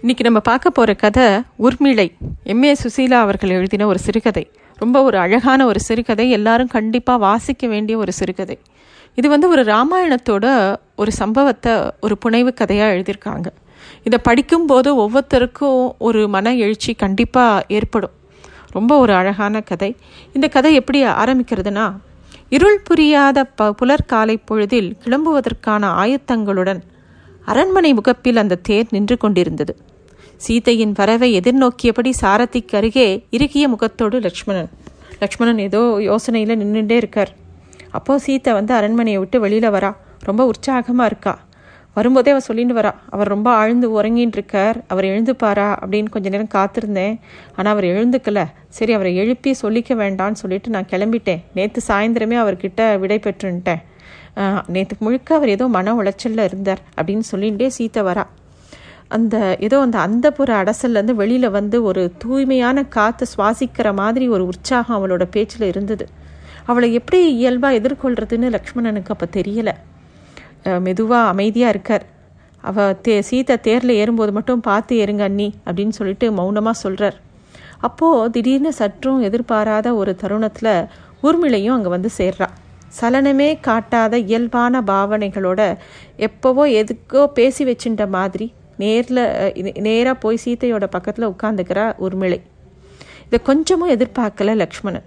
இன்னைக்கு நம்ம பார்க்க போகிற கதை உர்மிளை எம்ஏ சுசீலா அவர்கள் எழுதின ஒரு சிறுகதை. ரொம்ப ஒரு அழகான ஒரு சிறுகதை. எல்லாரும் கண்டிப்பாக வாசிக்க வேண்டிய ஒரு சிறுகதை. இது வந்து ஒரு ராமாயணத்தோட ஒரு சம்பவத்தை ஒரு புனைவு கதையாக எழுதியிருக்காங்க. இதை படிக்கும்போது ஒவ்வொருத்தருக்கும் ஒரு மன எழுச்சி கண்டிப்பாக ஏற்படும். ரொம்ப ஒரு அழகான கதை. இந்த கதை எப்படி ஆரம்பிக்கிறதுனா இருள் புரியாத ப புலர்காலை பொழுதில் கிளம்புவதற்கான ஆயத்தங்களுடன் அரண்மனை முகப்பில் அந்த தேர் நின்று கொண்டிருந்தது. சீதையின் வரவை எதிர்நோக்கியபடி சாரதிக்கு அருகே இறுகிய முகத்தோடு லக்ஷ்மணன். லக்ஷ்மணன் ஏதோ யோசனையில் நின்றுட்டே இருக்கார். அப்போது சீத்தை வந்து அரண்மனையை விட்டு வெளியில் வரா. ரொம்ப உற்சாகமாக இருக்கா. வரும்போதே அவர் சொல்லிட்டு வரா. அவர் ரொம்ப ஆழ்ந்து உறங்கின்னு இருக்கார். அவர் எழுந்துப்பாரா அப்படின்னு கொஞ்ச நேரம் காத்திருந்தேன். ஆனால் அவர் எழுந்துக்கல. சரி அவரை எழுப்பி சொல்லிக்க வேண்டான்னு சொல்லிட்டு நான் கிளம்பிட்டேன். நேற்று சாயந்தரமே அவர்கிட்ட விடை பெற்றுன்ட்டேன். நேற்று முழுக்க அவர் ஏதோ மன உளைச்சலில் இருந்தார் அப்படின்னு சொல்லிகிட்டே சீத்தை வரா. அந்த ஏதோ அந்த அந்தப்புற அடசல்லேருந்து வெளியில் வந்து ஒரு தூய்மையான காற்று சுவாசிக்கிற மாதிரி ஒரு உற்சாகம் அவளோட பேச்சில் இருந்தது. அவளை எப்படி இயல்பாக எதிர்கொள்கிறதுன்னு லக்ஷ்மணனுக்கு அப்போ தெரியலை. மெதுவாக அமைதியாக இருக்கார். அவள் தே சீத்தை தேரில் ஏறும்போது மட்டும் பார்த்து ஏறுங்க அண்ணி அப்படின்னு சொல்லிட்டு மௌனமாக சொல்கிறார் அப்போது திடீர்னு சற்றும் எதிர்பாராத ஒரு தருணத்தில் ஊர்மிளையும் அங்கே வந்து சேர்றான் சலனமே காட்டாத இயல்பான பாவனைகளோட எப்போவோ எதுக்கோ பேசி வச்சுட்ட மாதிரி நேரில் நேராக போய் சீத்தையோட பக்கத்தில் உட்காந்துக்கிறா உர்மிளை. இதை கொஞ்சமும் எதிர்பார்க்கல லக்ஷ்மணன்.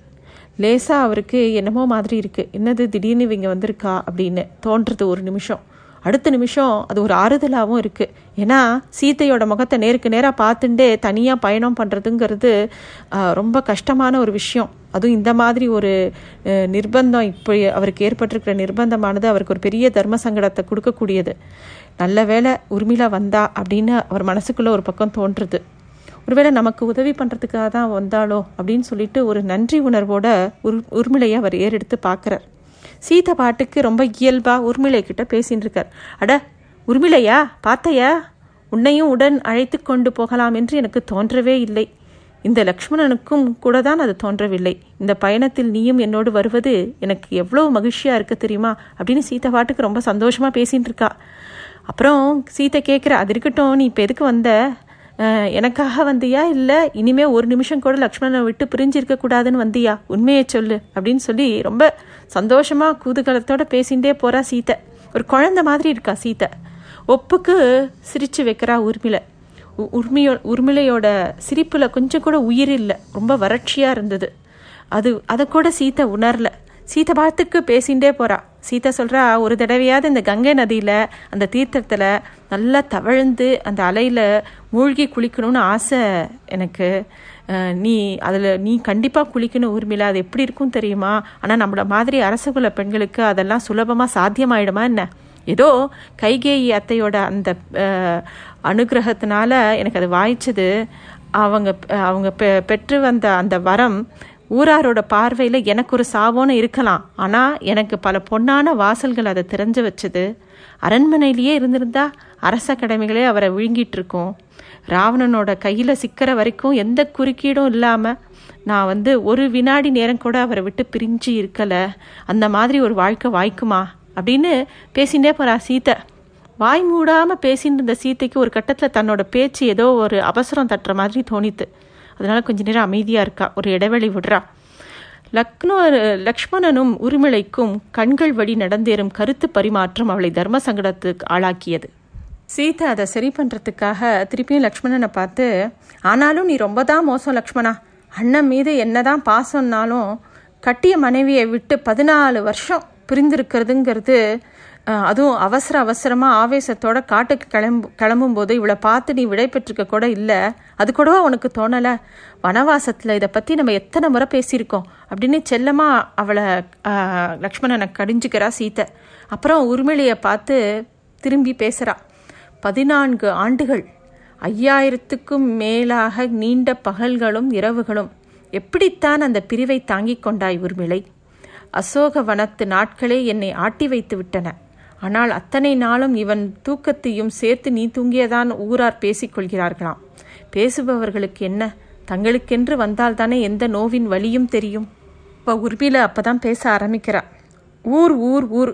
லேசாக அவருக்கு என்னமோ மாதிரி இருக்குது என்னது திடீர்னு இவங்க வந்திருக்கா அப்படின்னு தோன்றது ஒரு நிமிஷம். அடுத்த நிமிஷம் அது ஒரு ஆறுதலாகவும் இருக்குது ஏன்னா சீத்தையோட முகத்தை நேருக்கு நேராக பார்த்துட்டே தனியாக பயணம் பண்ணுறதுங்கிறது ரொம்ப கஷ்டமான ஒரு விஷயம். அதுவும் இந்த மாதிரி ஒரு நிர்பந்தம் இப்போ அவருக்கு ஏற்பட்டிருக்கிற நிர்பந்தமானது அவருக்கு ஒரு பெரிய தர்ம சங்கடத்தை கொடுக்கக்கூடியது. நல்ல வேலை உரிமையில வந்தா அப்படின்னு அவர் மனசுக்குள்ளே ஒரு பக்கம் தோன்றுறது. ஒருவேளை நமக்கு உதவி பண்ணுறதுக்காக தான் வந்தாலோ அப்படின்னு சொல்லிட்டு ஒரு நன்றி உணர்வோட உர் உரிமையை அவர் ஏறெடுத்து பார்க்குறார். சீதை பாட்டுக்கு ரொம்ப இயல்பாக உர்மிளை கிட்ட பேசின்னு இருக்கார் அட உர்மிளையா பார்த்தையா உன்னையும் உடன் அழைத்து கொண்டு போகலாம் என்று எனக்கு தோன்றவே இல்லை. இந்த லக்ஷ்மணனுக்கும் கூட தான் அது தோன்றவில்லை. இந்த பயணத்தில் நீயும் என்னோடு வருவது எனக்கு எவ்வளோ மகிழ்ச்சியாக இருக்க தெரியுமா? அப்படின்னு சீதை பாட்டுக்கு ரொம்ப சந்தோஷமாக பேசின்னு இருக்கா அப்புறம் சீத்தை கேட்குற அது இருக்கட்டும் நீ இப்போ எதுக்கு வந்த? எனக்காக வந்தியா? இல்லை இனிமே ஒரு நிமிஷம் கூட லக்ஷ்மணனை விட்டு பிரிஞ்சு இருக்கக்கூடாதுன்னு வந்தியா? உண்மையை சொல்லு அப்படின்னு சொல்லி ரொம்ப சந்தோஷமாக கூதுகலத்தோட பேசிகிட்டே போகிறா சீத்தை ஒரு குழந்த மாதிரி இருக்கா சீத்தை ஒப்புக்கு சிரிச்சு வைக்கிறா உர்மிளை. உரிமையோ உர்மிளையோட சிரிப்பில் கொஞ்சம் கூட உயிர் இல்லை. ரொம்ப வறட்சியாக இருந்தது. அது அதை கூட சீத்தை உணரல. சீத்தை பார்த்துக்கு பேசிகிட்டே போகிறா சீதா சொல்கிறா ஒரு தடவையாவது இந்த கங்கை நதியில் அந்த தீர்த்தத்தில் நல்லா தவழ்ந்து அந்த அலையில் மூழ்கி குளிக்கணும்னு ஆசை எனக்கு. நீ அதில் நீ கண்டிப்பாக குளிக்கணும் உரிமையில் அது எப்படி இருக்கும் தெரியுமா? ஆனால் நம்மள மாதிரி அரசகுல பெண்களுக்கு அதெல்லாம் சுலபமாக சாத்தியமாயிடுமா என்ன? ஏதோ கைகேயி அத்தையோட அந்த அனுகிரகத்தினால எனக்கு அது வாய்ச்சது. அவங்க அவங்க பெ பெற்று வந்த அந்த வரம் ஊராரோட பார்வையில் எனக்கு ஒரு சாவோன்னு இருக்கலாம். ஆனால் எனக்கு பல பொன்னான வாசல்கள் அதை திறஞ்சு வச்சது. அரண்மனையிலேயே இருந்திருந்தா அரச கடமைகளே அவரை விழுங்கிட்டு இருக்கோம். ராவணனோட கையில் சிக்கிற வரைக்கும் எந்த குறுக்கீடும் இல்லாமல் நான் வந்து ஒரு வினாடி நேரம் கூட அவரை விட்டு பிரிஞ்சு இருக்கலை. அந்த மாதிரி ஒரு வாழ்க்கை வாய்க்குமா? அப்படின்னு பேசிகிட்டே போகிறா சீத்தை வாய் மூடாமல் பேசிட்டு இருந்த சீத்தைக்கு ஒரு கட்டத்தில் தன்னோட பேச்சு ஏதோ ஒரு அவசரம் தட்டுற மாதிரி தோணித்து. அதனால கொஞ்ச நேரம் அமைதியாக இருக்கா? ஒரு இடைவெளி விடுறா. லக்னோ லக்ஷ்மணனும் உரிமலைக்கும் கண்கள் வழி நடந்தேறும் கருத்து பரிமாற்றம் அவளை தர்ம சங்கடத்துக்கு ஆளாக்கியது. சீதா அதை சரி பண்ணுறதுக்காக திருப்பியும் லக்ஷ்மணனை பார்த்து ஆனாலும் நீ ரொம்ப தான் மோசம் லக்ஷ்மணா. அண்ணன் மீது என்னதான் பாசம்னாலும் கட்டிய மனைவியை விட்டு பதினாலு வருஷம் பிரிந்திருக்கிறதுங்கிறது அதுவும் அவசர அவசரமாக ஆவேசத்தோட காட்டுக்கு கிளம்பு கிளம்பும்போது இவளை பார்த்து நீ விடைபெற்றிருக்க கூட இல்லை. அது கூடவா உனக்கு தோணலை? வனவாசத்தில் இதை பற்றி நம்ம எத்தனை முறை பேசியிருக்கோம் அப்படின்னு செல்லமாக அவளை லக்ஷ்மணனை கடிஞ்சுக்கிறா சீத்தை. அப்புறம் உரிமையை பார்த்து திரும்பி பேசுகிறா பதினான்கு ஆண்டுகள் ஐயாயிரத்துக்கும் மேலாக நீண்ட பகல்களும் இரவுகளும் எப்படித்தான் அந்த பிரிவை தாங்கிக் கொண்டாய் உரிமிளை அசோக வனத்து நாட்களே என்னை ஆட்டி வைத்து விட்டன. ஆனால் அத்தனை நாளும் இவன் தூக்கத்தையும் சேர்த்து நீ தூங்கியதான் ஊரார் பேசிக்கொள்கிறார்களாம். பேசுபவர்களுக்கு என்ன? தங்களுக்கென்று வந்தால்தானே எந்த நோவின் வழியும் தெரியும். இப்போ உர்மில அப்பதான் பேச ஆரம்பிக்கிறா. ஊர் ஊர் ஊர்.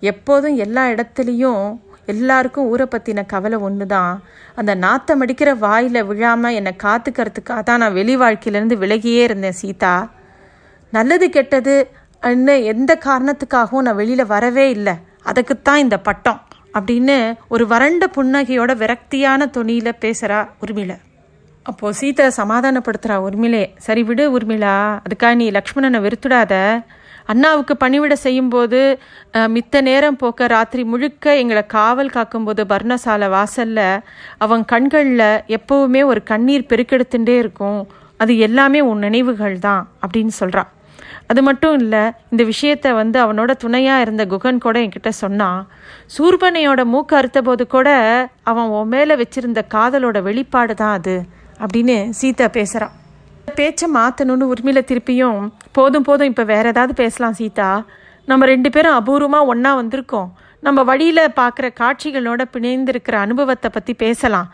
எப்போதும் எல்லா இடத்துலையும் எல்லாருக்கும் ஊரை பற்றின கவலை ஒன்று தான் அந்த நாத்தம் அடிக்கிற வாயில் விழாமல் என்னை காத்துக்கிறதுக்காக தான் நான் வெளி வாழ்க்கையிலேருந்து விலகியே இருந்தேன் சீதா. நல்லது கெட்டது அன்னு எந்த காரணத்துக்காகவும் நான் வெளியில் வரவே இல்லை. அதுக்குத்தான் இந்த பட்டம் அப்படின்னு ஒரு வறண்ட புன்னகையோட விரக்தியான தொனியில் பேசுகிறா உர்மிளை. அப்போது சீதை சமாதானப்படுத்துகிறா உர்மிளே சரி விடு உர்மிளா அதுக்காக நீ லக்ஷ்மணனை வெறுத்துடாத. அண்ணாவுக்கு பணிவிட செய்யும்போது மித்த நேரம் போக்க ராத்திரி முழுக்க எங்களை காவல் காக்கும்போது பர்ணசாலை வாசல்ல அவன் கண்களில் எப்போவுமே ஒரு கண்ணீர் பெருக்கெடுத்துட்டே இருக்கும். அது எல்லாமே உன் நினைவுகள் தான் அப்படின்னு சொல்கிறான் அது மட்டும் இல்லை இந்த விஷயத்த வந்து அவனோட துணையாக இருந்த குகன் கூட என்கிட்ட சொன்னான் சூர்பனையோட மூக்கு அறுத்த போது கூட அவன் உன் மேலே வச்சிருந்த காதலோட வெளிப்பாடு தான் அது அப்படின்னு சீதா பேசுகிறான் பேச்சை மாற்றணும்னு உரிமையில் திருப்பியும் போதும் போதும் இப்போ வேற ஏதாவது பேசலாம் சீதா. நம்ம ரெண்டு பேரும் அபூர்வமாக ஒன்றா வந்திருக்கோம். நம்ம வழியில் பார்க்குற காட்சிகளோட பிணைந்திருக்கிற அனுபவத்தை பற்றி பேசலாம்.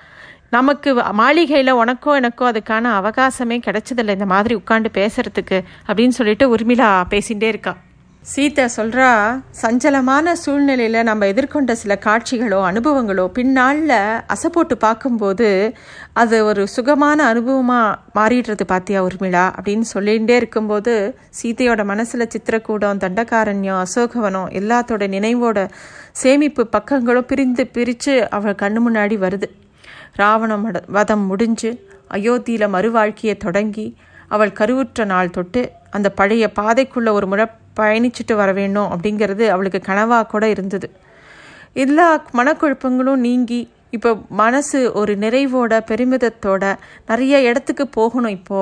நமக்கு மாளிகையில் உனக்கோ எனக்கோ அதுக்கான அவகாசமே கிடைச்சதில்லை. இந்த மாதிரி உட்காந்து பேசுறதுக்கு அப்படின்னு சொல்லிட்டு உர்மிளா பேசிகிட்டே இருக்கா. சீதா சொல்கிறா சஞ்சலமான சூழ்நிலையில் நம்ம எதிர்கொண்ட சில காட்சிகளோ அனுபவங்களோ பின்னாளில் அசைப்போட்டு பார்க்கும்போது அது ஒரு சுகமான அனுபவமாக மாறிடுறது பார்த்தியா உர்மிளா? அப்படின்னு சொல்லிகிட்டே இருக்கும்போது சீதையோட மனசில் சித்திரக்கூடம் தண்டகாரண்யம் அசோகவனம் எல்லாத்தோட நினைவோட சேமிப்பு பக்கங்களும் பிரிந்து பிரித்து அவள் கண்ணு முன்னாடி வருது. ராவண மட வதம் முடிஞ்சு அயோத்தியில் மறுவாழ்க்கையை தொடங்கி அவள் கருவுற்ற நாள் தொட்டு அந்த பழைய பாதைக்குள்ள ஒரு முறை பயணிச்சுட்டு வர வேணும் அப்படிங்கிறது அவளுக்கு கனவாக கூட இருந்தது. எல்லா மனக்குழப்பங்களும் நீங்கி இப்போ மனசு ஒரு நிறைவோட பெருமிதத்தோட நிறைய இடத்துக்கு போகணும் இப்போ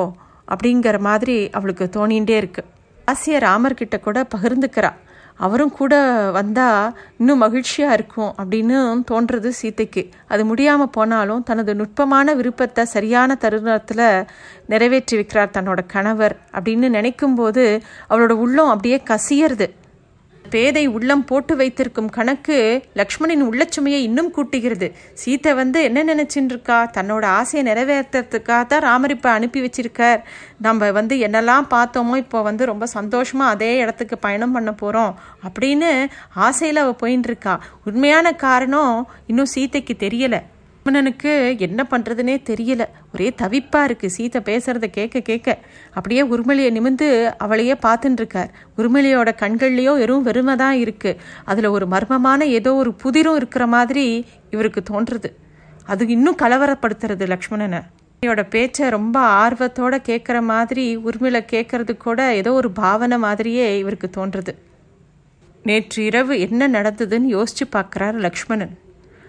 அப்படிங்கிற மாதிரி அவளுக்கு தோணிகிட்டே இருக்கு. ஆசிய ராமர்கிட்ட கூட பகிர்ந்துக்கிறா. அவரும் கூட வந்தால் இன்னும் மகிழ்ச்சியாக இருக்கும் அப்படின்னு தோன்றது சீத்தைக்கு அது முடியாமல் போனாலும் தனது நுட்பமான விருப்பத்தை சரியான தருணத்தில் நிறைவேற்றி வைக்கிறார் தன்னோட கணவர் அப்படின்னு நினைக்கும்போது அவளோட உள்ளம் அப்படியே கசியறது. பேதை உள்ளம் போட்டு வைத்திருக்கும் கணக்கு லக்ஷ்மணின் உள்ளச்சுமையை இன்னும் கூட்டுகிறது. சீத்தை வந்து என்ன நினைச்சின்னு இருக்கா தன்னோட ஆசையை நிறைவேற்றுறதுக்காக தான் ராமர் இப்போ அனுப்பி வச்சிருக்கார். நம்ம வந்து என்னெல்லாம் பார்த்தோமோ இப்போ வந்து ரொம்ப சந்தோஷமாக அதே இடத்துக்கு பயணம் பண்ண போகிறோம் அப்படின்னு ஆசையில் அவள் போயின்னு இருக்கா உண்மையான காரணம் இன்னும் சீத்தைக்கு தெரியலை. லக்மணனுக்கு என்ன பண்ணுறதுனே தெரியல. ஒரே தவிப்பாக இருக்குது சீதை பேசுகிறத கேட்க கேட்க அப்படியே உருமலியை நிமிந்து அவளையே பார்த்துட்டுருக்கார் உருமலியோட கண்கள்லேயோ வெறும் வெறுமை தான் இருக்குது அதில் ஒரு மர்மமான ஏதோ ஒரு புதிரும் இருக்கிற மாதிரி இவருக்கு தோன்றுறது அது இன்னும் கலவரப்படுத்துறது லக்ஷ்மணனை. உருமியோட பேச்சை ரொம்ப ஆர்வத்தோட கேட்குற மாதிரி உருமில கேட்கறது கூட ஏதோ ஒரு பாவனை மாதிரியே இவருக்கு தோன்றுறது நேற்று இரவு என்ன நடந்ததுன்னு யோசிச்சு பார்க்குறாரு லக்ஷ்மணன்.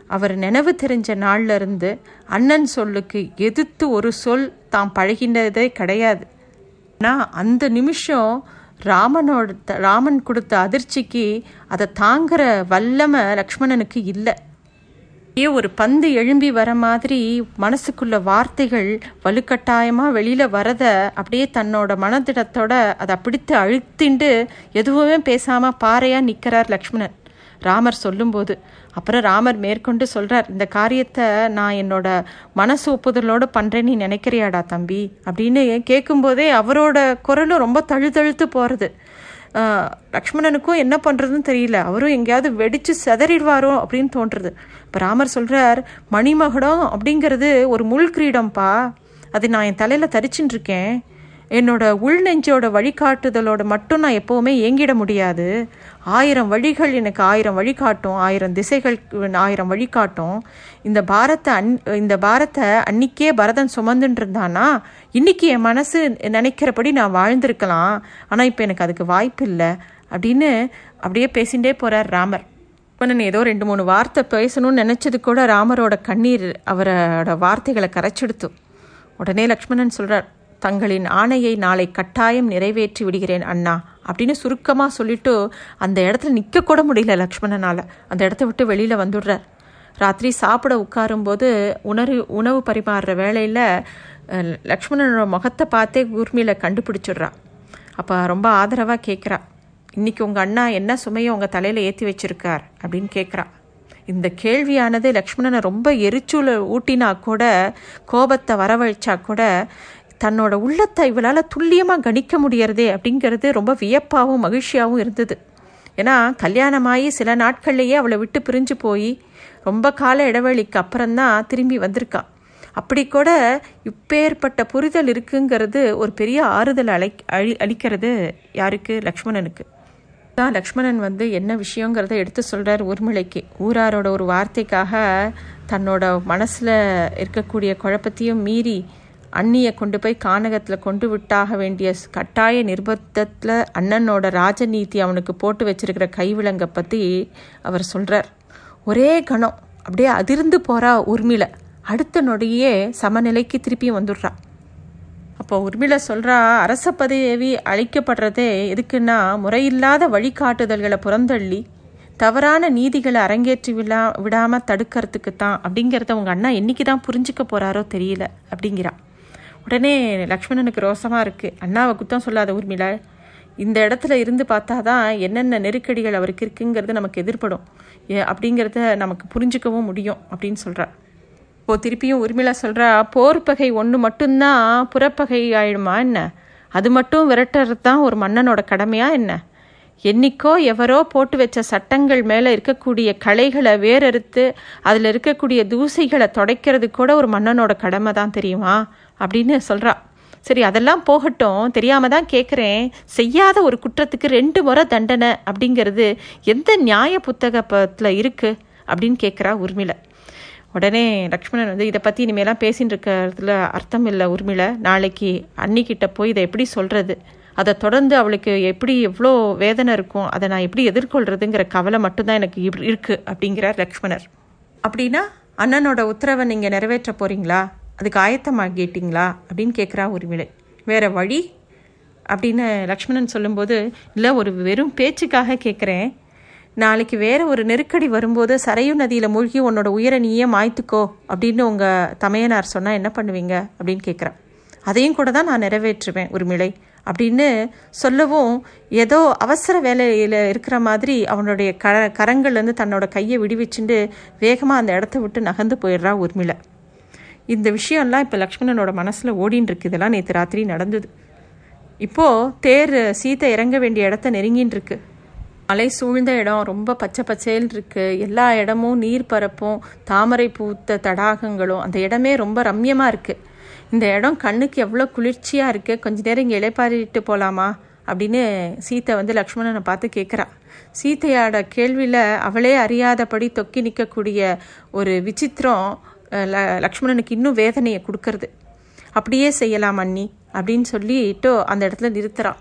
அவர் நினைவு தெரிஞ்ச நாள்ல இருந்து அண்ணன் சொல்லுக்கு எதிர்த்து ஒரு சொல் தாம் பழகினதே கிடையாது. ஆனால் அந்த நிமிஷம் ராமனோட ராமன் கொடுத்த அதிர்ச்சிக்கு அதை தாங்குற வல்லமை லக்ஷ்மணனுக்கு இல்லை. ஏ ஒரு பந்து எழும்பி வர மாதிரி மனசுக்குள்ள வார்த்தைகள் வலுக்கட்டாயமாக வெளியில் வரத அப்படியே தன்னோட மனதிடத்தோட அதை பிடித்து அழுத்திண்டு எதுவுமே பேசாமல் பாறையாக நிற்கிறார் லக்ஷ்மணன். ராமர் சொல்லும்போது அப்புறம் ராமர் மேற்கொண்டு சொல்கிறார் இந்த காரியத்தை நான் என்னோட மனசு ஒப்புதலோடு பண்ணுறேன்னு நீ நினைக்கிறியாடா தம்பி? அப்படின்னு கேட்கும்போதே அவரோட குரலும் ரொம்ப தழுதழுத்து போகிறது லக்ஷ்மணனுக்கும் என்ன பண்ணுறதுன்னு தெரியல. அவரும் எங்கேயாவது வெடித்து செதறிடுவாரோ அப்படின்னு தோன்றுறது. இப்போ ராமர் சொல்கிறார் மணிமகுடம் அப்படிங்கிறது ஒரு முள் கிரீடம்ப்பா அது நான் என் தலையில் தரிச்சுட்டுருக்கேன் என்னோட உள் நெஞ்சோட வழிகாட்டுதலோட மட்டும் நான் எப்போவுமே ஏங்கிட முடியாது. ஆயிரம் வழிகள் எனக்கு ஆயிரம் வழிகாட்டும். ஆயிரம் திசைகள் ஆயிரம் வழிகாட்டும். இந்த பாரத்தை அன் இந்த பாரத்தை அன்னைக்கே பரதன் சுமந்துட்டு இருந்தானா இன்னைக்கு என் மனசு நினைக்கிறபடி நான் வாழ்ந்திருக்கலாம். ஆனால் இப்போ எனக்கு அதுக்கு வாய்ப்பு இல்லை அப்படின்னு அப்படியே பேசிகிட்டே போகிறார் ராமர். லக்ஷ்மணன் ஏதோ ரெண்டு மூணு வார்த்தை பேசணும்னு நினச்சது கூட ராமரோட கண்ணீர் அவரோட வார்த்தைகளை கரைச்செடுத்து. உடனே லக்ஷ்மணன் சொல்கிறார் தங்களின் ஆணையை நாளை கட்டாயம் நிறைவேற்றி விடுகிறேன் அண்ணா. அப்படின்னு சுருக்கமாக சொல்லிட்டு அந்த இடத்துல நிற்க கூட முடியல லக்ஷ்மணனால். அந்த இடத்த விட்டு வெளியில் வந்துடுறார் ராத்திரி சாப்பிட உட்காரும்போது உணவு உணவு பரிமாறுற வேலையில் லக்ஷ்மணனோட முகத்தை பார்த்தே ஊர்மியில் கண்டுபிடிச்சிடுறா. அப்போ ரொம்ப ஆதரவாக கேட்குறா இன்றைக்கி உங்கள் அண்ணா என்ன சுமையை உங்கள் தலையில் ஏற்றி வச்சிருக்கார்? அப்படின்னு கேட்குறா இந்த கேள்வியானது லக்ஷ்மணனை ரொம்ப எரிச்சூலை ஊட்டினா கூட கோபத்தை வரவழைச்சா கூட தன்னோட உள்ளத்தை இவளால் துல்லியமாக கணிக்க முடியறதே அப்படிங்கிறது ரொம்ப வியப்பாகவும் மகிழ்ச்சியாகவும் இருந்தது. ஏன்னா கல்யாணமாகி சில நாட்கள்லேயே அவளை விட்டு பிரிஞ்சு போய் ரொம்ப கால இடைவெளிக்கு அப்புறம்தான் திரும்பி வந்திருக்கான் அப்படி கூட இப்பேற்பட்ட புரிதல் இருக்குங்கிறது ஒரு பெரிய ஆறுதல் அழை அழி அளிக்கிறது யாருக்கு? லக்ஷ்மணனுக்கு. தான் லக்ஷ்மணன் வந்து என்ன விஷயங்கிறத எடுத்து சொல்கிறார் ஊர்மிளைக்கு. ஊராரோட ஒரு வார்த்தைக்காக தன்னோட மனசில் இருக்கக்கூடிய குழப்பத்தையும் மீறி அண்ணியை கொண்டு போய் கானகத்தில் கொண்டு விட்டாக வேண்டிய கட்டாய நிர்பந்தத்தில் அண்ணனோட ராஜநீதி அவனுக்கு போட்டு வச்சிருக்கிற கைவிலங்கை பற்றி அவர் சொல்கிறார் ஒரே கணம். அப்படியே அதிர்ந்து போகிறா ஊர்மிளை அடுத்த நொடியே சமநிலைக்கு திருப்பியும் வந்துடுறா. அப்போ உர்மிள சொல்கிறா அரச பதவி அழிக்கப்படுறதே எதுக்குன்னா முறையில்லாத வழிகாட்டுதல்களை புறந்தள்ளி தவறான நீதிகளை அரங்கேற்றி விழா விடாமல் தடுக்கிறதுக்கு தான் அப்படிங்கிறத உங்கள் அண்ணா என்னைக்கு தான் புரிஞ்சுக்க போகிறாரோ தெரியல அப்படிங்கிறா. உடனே லக்ஷ்மணனுக்கு ரோசமாக இருக்குது அண்ணாவை குத்தம் சொல்லாத ஊர்மிள இந்த இடத்துல இருந்து பார்த்தா தான் என்னென்ன நெருக்கடிகள் அவருக்கு இருக்குங்கிறது நமக்கு எதிர்படும். அப்படிங்கிறத நமக்கு புரிஞ்சுக்கவும் முடியும் அப்படின்னு சொல்கிறார் இப்போது திருப்பியும் உரிமையில சொல்கிறா போர் பகை ஒன்று மட்டும்தான் புறப்பகை ஆயிடுமா என்ன? அது மட்டும் விரட்டுறது தான் ஒரு மன்னனோட கடமையா என்ன? என்னைக்கோ எவரோ போட்டு வச்ச சட்டங்கள் மேலே இருக்கக்கூடிய களைகளை வேறறுத்து அதில் இருக்கக்கூடிய தூசிகளை தொடைக்கிறது கூட ஒரு மன்னனோட கடமை தான் தெரியுமா? அப்படின்னு சொல்கிறா சரி அதெல்லாம் போகட்டும். தெரியாமல் தான் கேட்குறேன் செய்யாத ஒரு குற்றத்துக்கு ரெண்டு முறை தண்டனை அப்படிங்கிறது எந்த நியாய புத்தகத்தில் இருக்குது அப்படின்னு கேட்குறா உர்மிளை. உடனே லக்ஷ்மணன் வந்து இதை பற்றி இனிமேலாம் பேசின்னு இருக்கிறதுல அர்த்தம் இல்லை உரிமையில நாளைக்கு அன்னிக்கிட்ட போய் இதை எப்படி சொல்கிறது அதை தொடர்ந்து அவளுக்கு எப்படி எவ்வளோ வேதனை இருக்கும்? அதை நான் எப்படி எதிர்கொள்கிறதுங்கிற கவலை மட்டும்தான் எனக்கு இருக்குது அப்படிங்கிறார் லக்ஷ்மணர். அப்படின்னா அண்ணனோட உத்தரவை நீங்கள் நிறைவேற்ற போகிறீங்களா அதுக்கு ஆயத்தமாகிட்டீங்களா அப்படின்னு கேட்குறா உரிமிழை வேறு வழி? அப்படின்னு லக்ஷ்மணன் சொல்லும்போது இல்லை ஒரு வெறும் பேச்சுக்காக கேட்குறேன் நாளைக்கு வேறு ஒரு நெருக்கடி வரும்போது சரையு நதியில் மூழ்கி உன்னோட உயிரை நீயே மாய்த்துக்கோ அப்படின்னு உங்கள் தமையனார் சொன்னால் என்ன பண்ணுவீங்க? அப்படின்னு கேட்குறேன் அதையும் கூட தான் நான் நிறைவேற்றுவேன் உரிமிளை அப்படின்னு சொல்லவும் ஏதோ அவசர வேலையில் இருக்கிற மாதிரி அவனுடைய க கரங்கள்லேருந்து தன்னோட கையை விடுவிச்சுட்டு வேகமாக அந்த இடத்த விட்டு நகர்ந்து போயிடுறா உர்மிளை இந்த விஷயம்லாம் இப்போ லக்ஷ்மணனோட மனசில் ஓடின்னு இருக்கு இதெல்லாம் நேற்று ராத்திரி நடந்தது. இப்போது தேர் சீத்தை இறங்க வேண்டிய இடத்த நெருங்கின்னு இருக்கு மலை சூழ்ந்த இடம் ரொம்ப பச்சை பச்சையில் இருக்குது எல்லா இடமும் நீர் பரப்பும் தாமரை பூத்த தடாகங்களும் அந்த இடமே ரொம்ப ரம்யமாக இருக்குது இந்த இடம் கண்ணுக்கு எவ்வளோ குளிர்ச்சியாக இருக்குது கொஞ்ச நேரம் இங்கே இலைப்பாரிட்டு போகலாமா அப்படின்னு சீத்தை வந்து லக்ஷ்மணனை பார்த்து கேட்குறா சீத்தையோட கேள்வியில் அவளே அறியாதபடி தொக்கி நிற்கக்கூடிய ஒரு விசித்திரம் லக்ஷ்மணனுக்கு இன்னும் வேதனையை கொடுக்கறது. அப்படியே செய்யலாம் அண்ணி அப்படின்னு சொல்லிட்டு அந்த இடத்துல நிறுத்துறான்.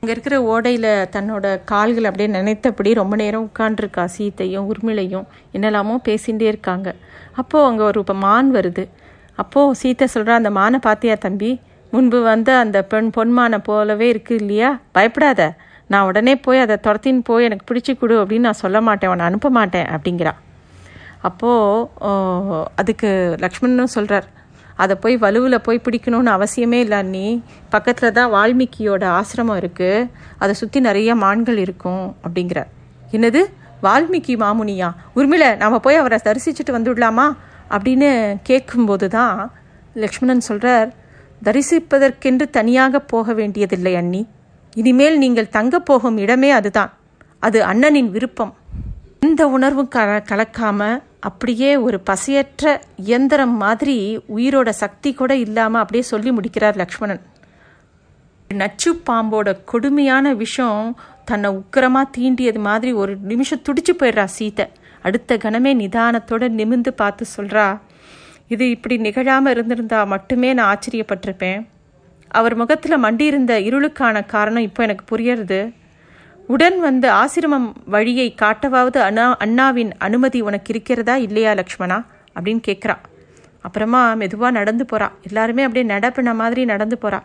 அங்கே இருக்கிற ஓடையில் தன்னோட கால்கள் அப்படியே நினைத்தபடி ரொம்ப நேரம் உட்காண்டிருக்கா சீத்தையும் உர்மிளையும் என்னெல்லாமோ பேசிகிட்டே இருக்காங்க. அப்போது அங்கே ஒரு இப்போ மான் வருது. அப்போது சீத்தை சொல்கிறா அந்த மானை பார்த்தியா தம்பி? முன்பு வந்து அந்த பெண் பொன்மானை போலவே இருக்குது இல்லையா? பயப்படாத. நான் உடனே போய் அதை துரத்தின்னு போய் எனக்கு பிடிச்சி கொடு அப்படின்னு நான் சொல்ல மாட்டேன். உன்னை அனுப்ப மாட்டேன் அப்படிங்கிறான் அப்போது அதுக்கு லக்ஷ்மணனும் சொல்கிறார் அதை போய் வலுவில் போய் பிடிக்கணும்னு அவசியமே இல்லை நீ பக்கத்தில் தான் வால்மீகியோட ஆசிரமம் இருக்குது அதை சுற்றி நிறைய மான்கள் இருக்கும் அப்படிங்கிறார். என்னது? வால்மீகி மாமுனியா? உரிமையில் நாம் போய் அவரை தரிசிச்சுட்டு வந்துடலாமா? அப்படின்னு கேட்கும்போது தான் லக்ஷ்மணன் சொல்கிறார் தரிசிப்பதற்கென்று தனியாக போக வேண்டியதில்லை அண்ணி. இனிமேல் நீங்கள் தங்கப் போகும் இடமே அதுதான். அது அண்ணனின் விருப்பம். எந்த உணர்வும் க கலக்காம அப்படியே ஒரு பசையற்ற இயந்திரம் மாதிரி உயிரோட சக்தி கூட இல்லாமல் அப்படியே சொல்லி முடிக்கிறார் லக்ஷ்மணன். நச்சு பாம்போட கொடுமையான விஷம் தன்னை உக்கிரமாக தீண்டியது மாதிரி ஒரு நிமிஷம் துடிச்சு போயிடுறா சீத்தை அடுத்த கணமே நிதானத்தோட நிமிந்து பார்த்து சொல்கிறா இது இப்படி நிகழாமல் இருந்திருந்தா மட்டுமே நான் ஆச்சரியப்பட்டிருப்பேன். அவர் முகத்தில் மண்டியிருந்த இருளுக்கான காரணம் இப்போ எனக்கு புரியறது. உடன் வந்து ஆசிரமம் வழியை காட்டவாவது அண்ணா அண்ணாவின் அனுமதி உனக்கு இருக்கிறதா? இல்லையா லக்ஷ்மணா? அப்படின்னு கேட்குறா அப்புறமா மெதுவாக நடந்து போகிறா எல்லாருமே அப்படியே நடப்பின மாதிரி நடந்து போகிறா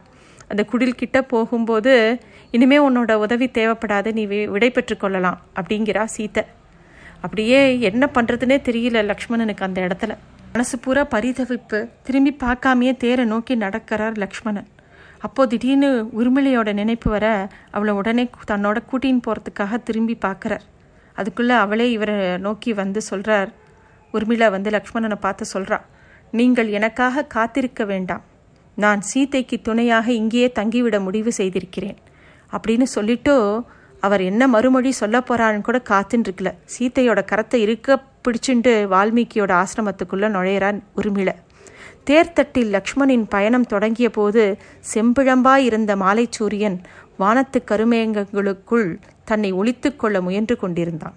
அந்த குடில் கிட்ட போகும்போது இனிமே உன்னோட உதவி தேவைப்படாது நீ விடை பெற்றுக்கொள்ளலாம் அப்படிங்கிறா சீத்தை. அப்படியே என்ன பண்ணுறதுனே தெரியல லக்ஷ்மணனுக்கு அந்த இடத்துல. மனசு பூரா பரிதவிப்பு. திரும்பி பார்க்காமையே தேரை நோக்கி நடக்கிறார் லக்ஷ்மணன். அப்போ திடீர்னு உரிமலையோட நினைப்பு வர அவளை உடனே தன்னோட கூட்டின்னு போகிறதுக்காக திரும்பி பார்க்குறார். அதுக்குள்ளே அவளே இவரை நோக்கி வந்து சொல்கிறார் உர்மிளா வந்து லக்ஷ்மணனை பார்த்து சொல்கிறா நீங்கள் எனக்காக காத்திருக்க வேண்டாம். நான் சீதைக்கு துணையாக இங்கேயே தங்கிவிட முடிவு செய்திருக்கிறேன். அப்படின்னு சொல்லிட்டோ அவர் என்ன மறுமொழி சொல்ல போகிறான்னு கூட காத்துன்னு இருக்கல. சீத்தையோட கரத்தை இருக்க பிடிச்சுண்டு வால்மீகியோட ஆசிரமத்துக்குள்ளே நுழையிறான் உரிமிள தேர்தட்டில் லக்ஷ்மணின் பயணம் தொடங்கிய போது செம்பிழம்பாய் இருந்த மாலைச்சூரியன் வானத்து கருமேகங்களுக்குள் தன்னை ஒழித்துக்கொள்ள முயன்று கொண்டிருந்தான்.